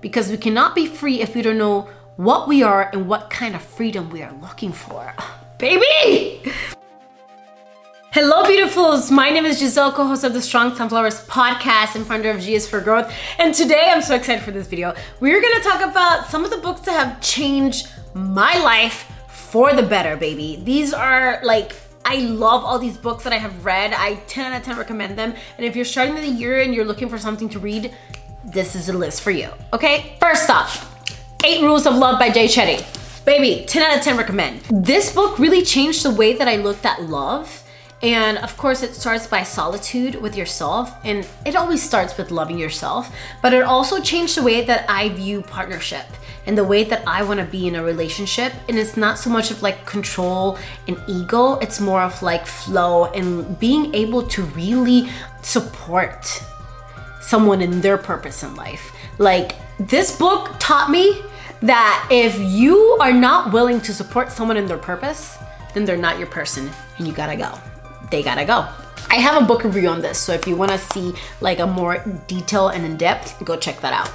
Because we cannot be free if we don't know what we are and what kind of freedom we are looking for. Baby! Hello, beautifuls. My name is Gisselle, co host of the Strong Sunflowers podcast and founder of G is for Growth. And today I'm so excited for this video. We're gonna talk about some of the books that have changed my life for the better, baby. These are like I love all these books that I have read. I 10 out of 10 recommend them. And if you're starting the year and you're looking for something to read, this is a list for you. Okay? First off, Eight Rules of Love by Jay Shetty. Baby, 10 out of 10 recommend. This book really changed the way that I looked at love. And of course, it starts by solitude with yourself, and it always starts with loving yourself. But it also changed the way that I view partnership and the way that I want to be in a relationship. And it's not so much of like control and ego, it's more of like flow and being able to really support someone in their purpose in life. Like, this book taught me that if you are not willing to support someone in their purpose, then they're not your person and you gotta go. They gotta go. I have a book review on this, so if you wanna see like a more detail and in depth, go check that out.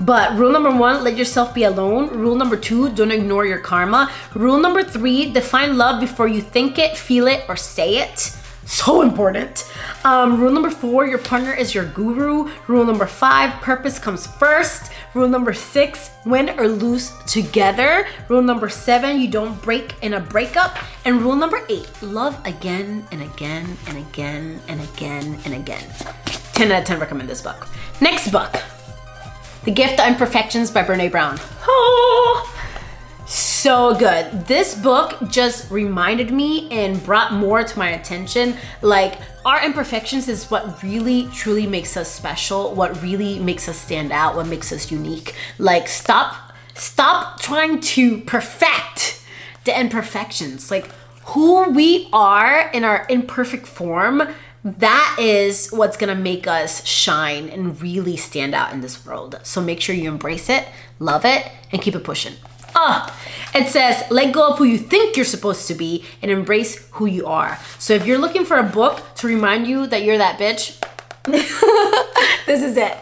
But rule number one, let yourself be alone. Rule number two, don't ignore your karma. Rule number three, define love before you think it, feel it, or say it. So important. Um, rule number four, your partner is your guru. Rule number five, purpose comes first. Rule number six, win or lose together. Rule number seven, you don't break in a breakup. And rule number eight, love again and again and again and again and again. 10 out of 10 recommend this book. Next book, The Gift of Imperfections by Brene Brown. Oh, so good. This book just reminded me and brought more to my attention. Like, our imperfections is what really truly makes us special, what really makes us stand out, what makes us unique. Like, stop stop trying to perfect the imperfections. Like, who we are in our imperfect form that is what's gonna make us shine and really stand out in this world. So make sure you embrace it, love it, and keep it pushing. Ah, it says, let go of who you think you're supposed to be and embrace who you are. So if you're looking for a book to remind you that you're that bitch, this is it.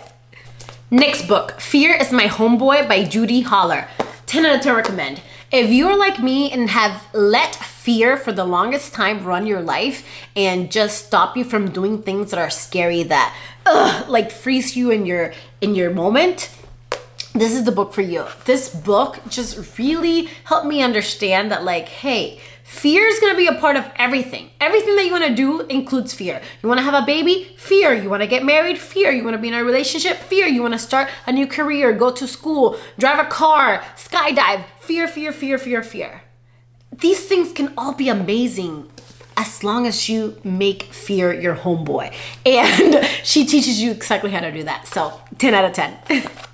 Next book, Fear is My Homeboy by Judi Holler. 10 out of 10 recommend. If you're like me and have let fear for the longest time run your life and just stop you from doing things that are scary that ugh, like freeze you in your in your moment, this is the book for you. This book just really helped me understand that, like, hey, fear is gonna be a part of everything. Everything that you wanna do includes fear. You wanna have a baby? Fear. You wanna get married? Fear. You wanna be in a relationship? Fear. You wanna start a new career, go to school, drive a car, skydive? Fear, fear, fear, fear, fear. These things can all be amazing as long as you make fear your homeboy. And she teaches you exactly how to do that. So, 10 out of 10.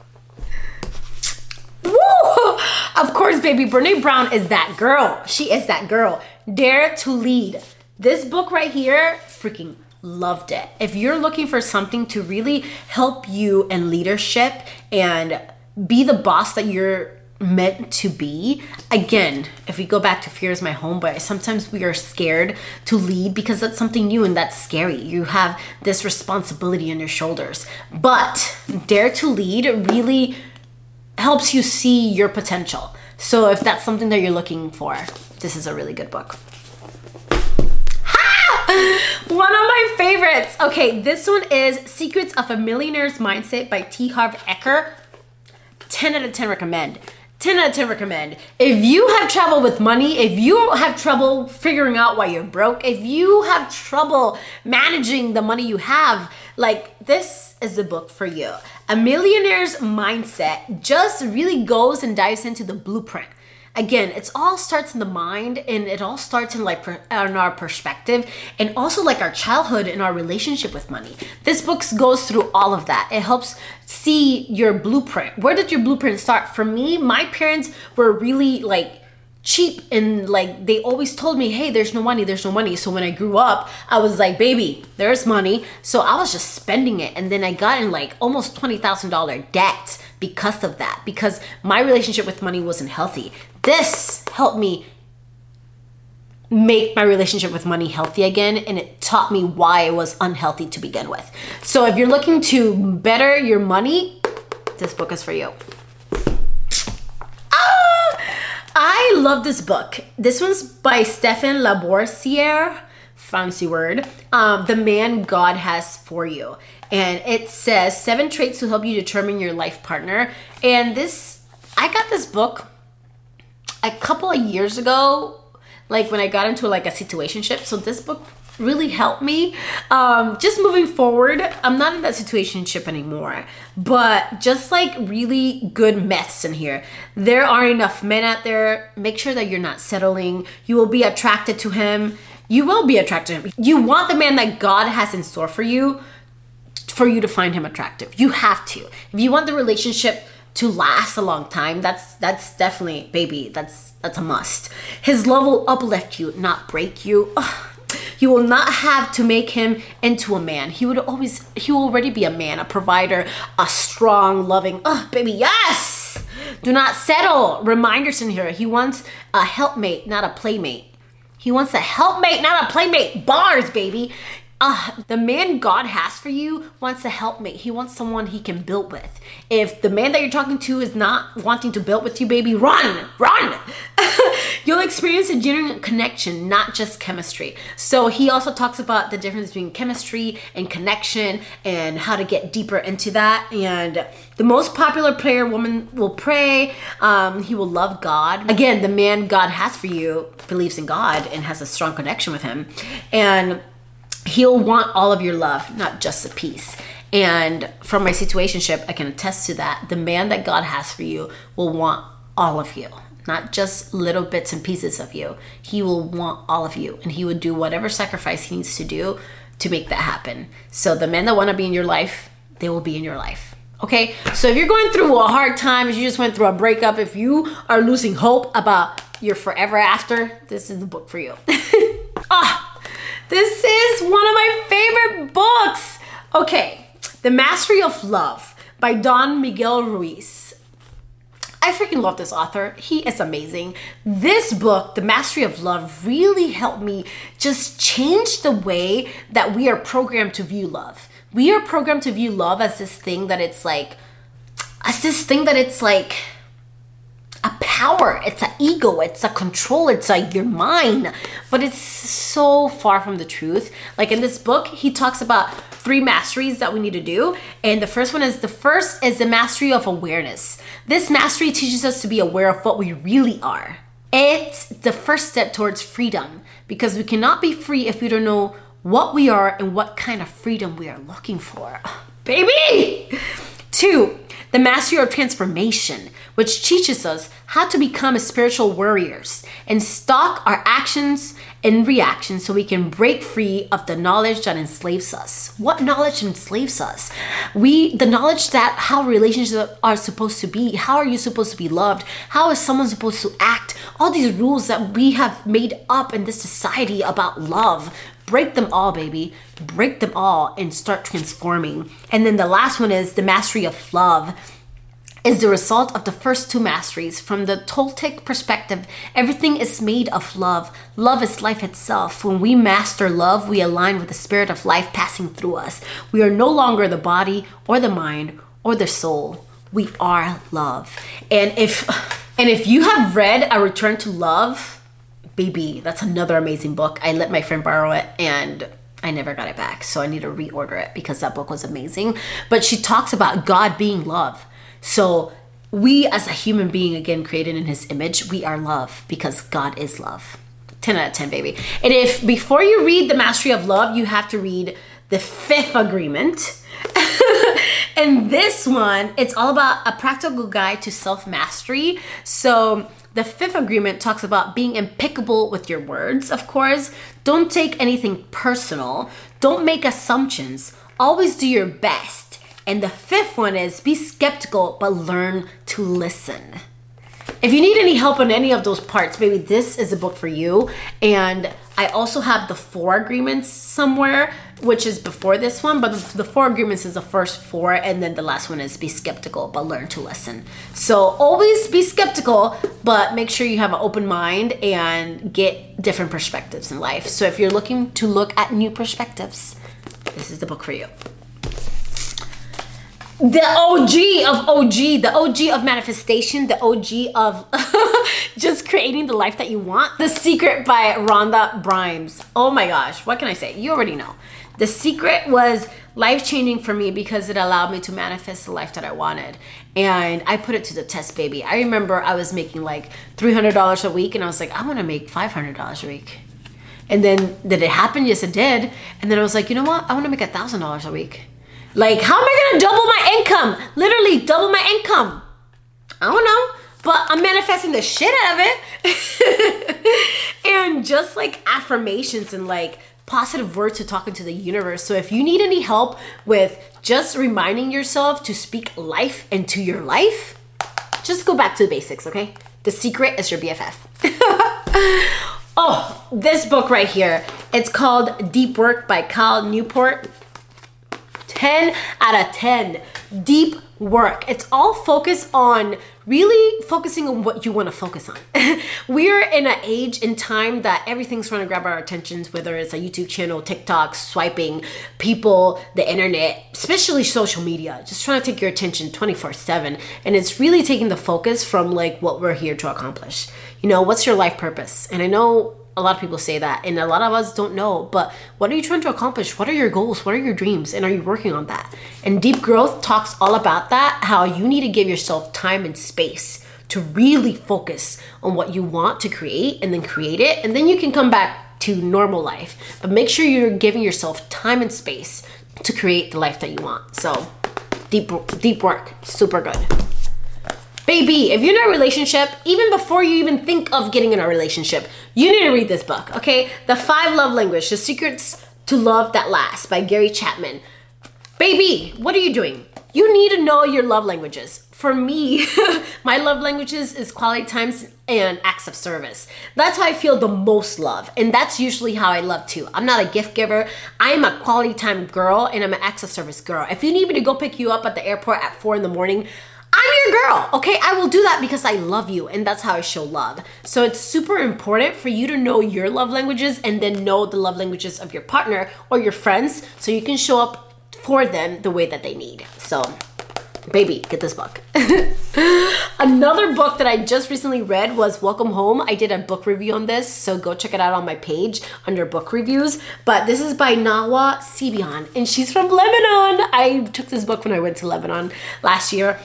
Of course, baby, Brene Brown is that girl. She is that girl. Dare to lead. This book right here, freaking loved it. If you're looking for something to really help you in leadership and be the boss that you're meant to be. Again, if we go back to fear is my home, but sometimes we are scared to lead because that's something new and that's scary. You have this responsibility on your shoulders. But dare to lead really helps you see your potential. So if that's something that you're looking for, this is a really good book. One of my favorites. Okay, this one is Secrets of a Millionaire's Mindset by T. Harv Eker. 10 out of 10 recommend. 10 out of 10 recommend. If you have trouble with money, if you have trouble figuring out why you're broke, if you have trouble managing the money you have, like this is the book for you. A millionaire's mindset just really goes and dives into the blueprint again it's all starts in the mind and it all starts in like per, in our perspective and also like our childhood and our relationship with money. This book goes through all of that. It helps see your blueprint. Where did your blueprint start? For me my parents were really like cheap and like they always told me hey there's no money there's no money. So when i grew up i was like baby there's money. So i was just spending it and then i got in like almost $20000 debt because of that because my relationship with money wasn't healthy this helped me make my relationship with money healthy again and it taught me why it was unhealthy to begin with so if you're looking to better your money this book is for you. Ah, I love this book. This one's by Stephan Labossiere, fancy word. Um, the man God has for you, and it says seven traits to help you determine your life partner. And this, I got this book a couple of years ago, like when I got into like a situationship. So this book really helped me. Um, just moving forward, I'm not in that situationship anymore, but just like really good myths in here. There are enough men out there. Make sure that you're not settling. You will be attracted to him. You will be attracted to him. You want the man that God has in store for you for you to find him attractive. You have to. If you want the relationship to last a long time, that's that's definitely baby. That's that's a must. His love will uplift you, not break you. Ugh you will not have to make him into a man. He would always, he will already be a man, a provider, a strong, loving, oh, baby, yes! Do not settle. Reminders in here. He wants a helpmate, not a playmate. He wants a helpmate, not a playmate. Bars, baby uh, the man God has for you wants a helpmate. He wants someone he can build with. If the man that you're talking to is not wanting to build with you, baby, run, run. You'll experience a genuine connection, not just chemistry. So he also talks about the difference between chemistry and connection and how to get deeper into that. And the most popular prayer woman will pray. Um, he will love God. Again, the man God has for you believes in God and has a strong connection with him. And he'll want all of your love, not just a piece. And from my situationship, I can attest to that. The man that God has for you will want all of you, not just little bits and pieces of you. He will want all of you, and he would do whatever sacrifice he needs to do to make that happen. So the men that want to be in your life, they will be in your life. Okay? So if you're going through a hard time, if you just went through a breakup, if you are losing hope about your forever after, this is the book for you. ah, this is one of my favorite books. Okay, The Mastery of Love by Don Miguel Ruiz. I freaking love this author. He is amazing. This book, The Mastery of Love, really helped me just change the way that we are programmed to view love. We are programmed to view love as this thing that it's like, as this thing that it's like, power, it's an ego, it's a control, it's like your mind. But it's so far from the truth. Like in this book, he talks about three masteries that we need to do. And the first one is the first is the mastery of awareness. This mastery teaches us to be aware of what we really are. It's the first step towards freedom because we cannot be free if we don't know what we are and what kind of freedom we are looking for. Baby! Two, the mastery of transformation, which teaches us how to become spiritual warriors and stalk our actions and reactions so we can break free of the knowledge that enslaves us. What knowledge enslaves us? We the knowledge that how relationships are supposed to be, how are you supposed to be loved, how is someone supposed to act, all these rules that we have made up in this society about love, break them all, baby. Break them all and start transforming. And then the last one is the mastery of love is the result of the first two masteries. From the Toltec perspective, everything is made of love. Love is life itself. When we master love, we align with the spirit of life passing through us. We are no longer the body or the mind or the soul. We are love. And if and if you have read A Return to Love, baby, that's another amazing book. I let my friend borrow it and I never got it back. So I need to reorder it because that book was amazing. But she talks about God being love. So we as a human being, again, created in his image, we are love because God is love. 10 out of 10, baby. And if before you read The Mastery of Love, you have to read The Fifth Agreement. and this one, it's all about a practical guide to self mastery. So the fifth agreement talks about being impeccable with your words, of course. Don't take anything personal. Don't make assumptions. Always do your best. And the fifth one is be skeptical, but learn to listen. If you need any help on any of those parts, maybe this is a book for you. And I also have the four agreements somewhere, which is before this one, but the four agreements is the first four, and then the last one is be skeptical, but learn to listen. So always be skeptical, but make sure you have an open mind and get different perspectives in life. So if you're looking to look at new perspectives, this is the book for you. the OG of OG, the OG of manifestation, the OG of just creating the life that you want. The Secret by Rhonda Byrnes. Oh my gosh, what can I say? You already know. The Secret was life changing for me because it allowed me to manifest the life that I wanted. And I put it to the test, baby. I remember I was making like $300 a week and I was like, I want to make $500 a week. And then did it happen? Yes, it did. And then I was like, you know what? I want to make $1,000 a week. Like, how am I gonna double my income? Literally double my income. I don't know, but I'm manifesting the shit out of it. and just like affirmations and like positive words to talk into the universe. So if you need any help with just reminding yourself to speak life into your life, just go back to the basics, okay? The secret is your BFF. oh, this book right here. It's called Deep Work by Cal Newport. 10 out of 10. Deep work. It's all focused on really focusing on what you want to focus on. We're in an age and time that everything's trying to grab our attentions, whether it's a YouTube channel, TikTok, swiping, people, the internet, especially social media, just trying to take your attention 24 7. And it's really taking the focus from like what we're here to accomplish. You know, what's your life purpose? And I know a lot of people say that and a lot of us don't know but what are you trying to accomplish? What are your goals? What are your dreams? And are you working on that? And deep growth talks all about that how you need to give yourself time and space to really focus on what you want to create and then create it and then you can come back to normal life. But make sure you're giving yourself time and space to create the life that you want. So deep deep work. Super good Baby, if you're in a relationship, even before you even think of getting in a relationship, you need to read this book, okay? The Five Love Language, The Secrets to Love That Lasts by Gary Chapman. Baby, what are you doing? You need to know your love languages. For me, my love languages is quality times and acts of service. That's how I feel the most love. And that's usually how I love too. I'm not a gift giver. I'm a quality time girl and I'm an acts of service girl. If you need me to go pick you up at the airport at four in the morning, I'm your girl, okay? I will do that because I love you and that's how I show love. So it's super important for you to know your love languages and then know the love languages of your partner or your friends so you can show up for them the way that they need. So, baby, get this book. Another book that I just recently read was Welcome Home. I did a book review on this, so go check it out on my page under book reviews. But this is by Najwa Zebian, and she's from Lebanon. I took this book when I went to Lebanon last year.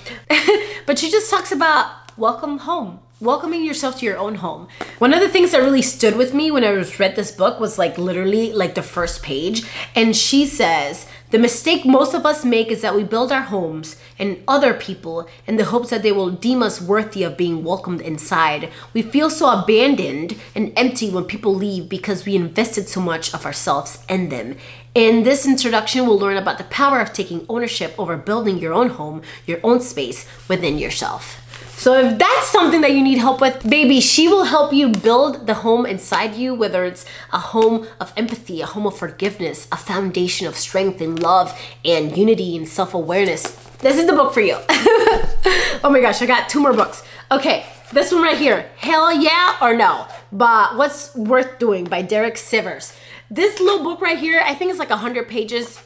but she just talks about welcome home welcoming yourself to your own home. One of the things that really stood with me when I read this book was like literally like the first page and she says the mistake most of us make is that we build our homes and other people in the hopes that they will deem us worthy of being welcomed inside. We feel so abandoned and empty when people leave because we invested so much of ourselves in them. In this introduction, we'll learn about the power of taking ownership over building your own home, your own space within yourself. So if that's something that you need help with, baby, she will help you build the home inside you, whether it's a home of empathy, a home of forgiveness, a foundation of strength and love and unity and self-awareness. This is the book for you. oh my gosh, I got two more books. Okay, this one right here, Hell Yeah or No, but What's Worth Doing by Derek Sivers. This little book right here, I think it's like 100 pages.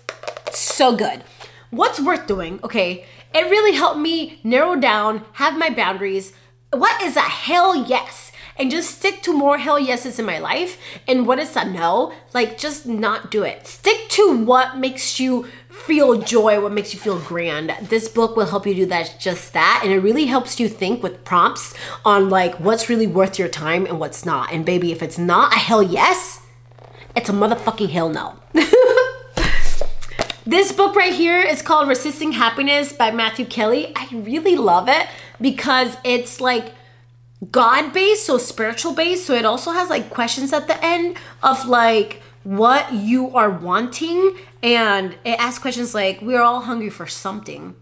So good. What's worth doing? Okay, it really helped me narrow down, have my boundaries. What is a hell yes? And just stick to more hell yeses in my life. And what is a no? Like, just not do it. Stick to what makes you feel joy, what makes you feel grand. This book will help you do that, just that. And it really helps you think with prompts on like what's really worth your time and what's not. And baby, if it's not a hell yes, it's a motherfucking hell no. This book right here is called Resisting Happiness by Matthew Kelly. I really love it because it's like God based, so spiritual based. So it also has like questions at the end of like what you are wanting. And it asks questions like, We're all hungry for something.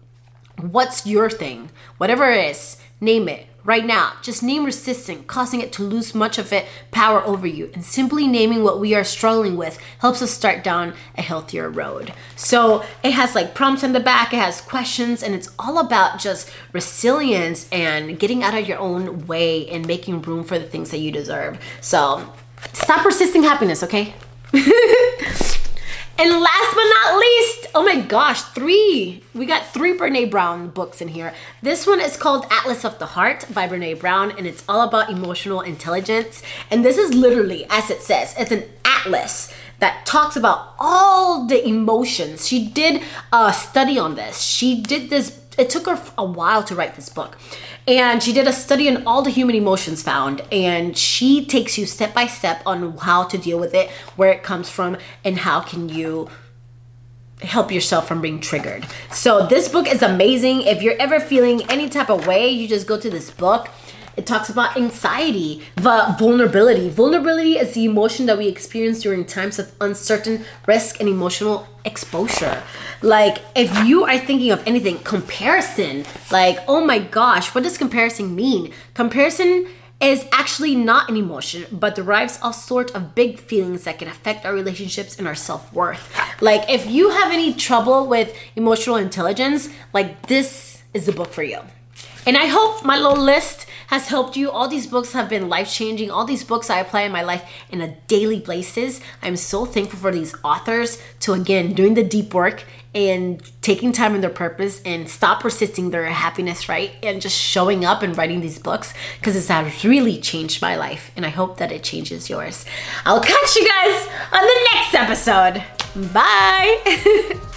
What's your thing? Whatever it is, name it right now. Just name resisting, causing it to lose much of its power over you. And simply naming what we are struggling with helps us start down a healthier road. So it has like prompts in the back, it has questions, and it's all about just resilience and getting out of your own way and making room for the things that you deserve. So stop resisting happiness, okay? And last but not least, oh my gosh, three. We got three Brene Brown books in here. This one is called Atlas of the Heart by Brene Brown, and it's all about emotional intelligence. And this is literally, as it says, it's an atlas that talks about all the emotions. She did a study on this. She did this, it took her a while to write this book. And she did a study on all the human emotions found. And she takes you step by step on how to deal with it, where it comes from, and how can you help yourself from being triggered. So this book is amazing. If you're ever feeling any type of way, you just go to this book it talks about anxiety, the vulnerability. Vulnerability is the emotion that we experience during times of uncertain risk and emotional exposure. Like, if you are thinking of anything, comparison, like, oh my gosh, what does comparison mean? Comparison is actually not an emotion, but derives all sorts of big feelings that can affect our relationships and our self worth. Like, if you have any trouble with emotional intelligence, like, this is the book for you. And I hope my little list has helped you. All these books have been life changing. All these books I apply in my life in a daily basis. I'm so thankful for these authors to again doing the deep work and taking time in their purpose and stop resisting their happiness, right? And just showing up and writing these books because it's has really changed my life. And I hope that it changes yours. I'll catch you guys on the next episode. Bye.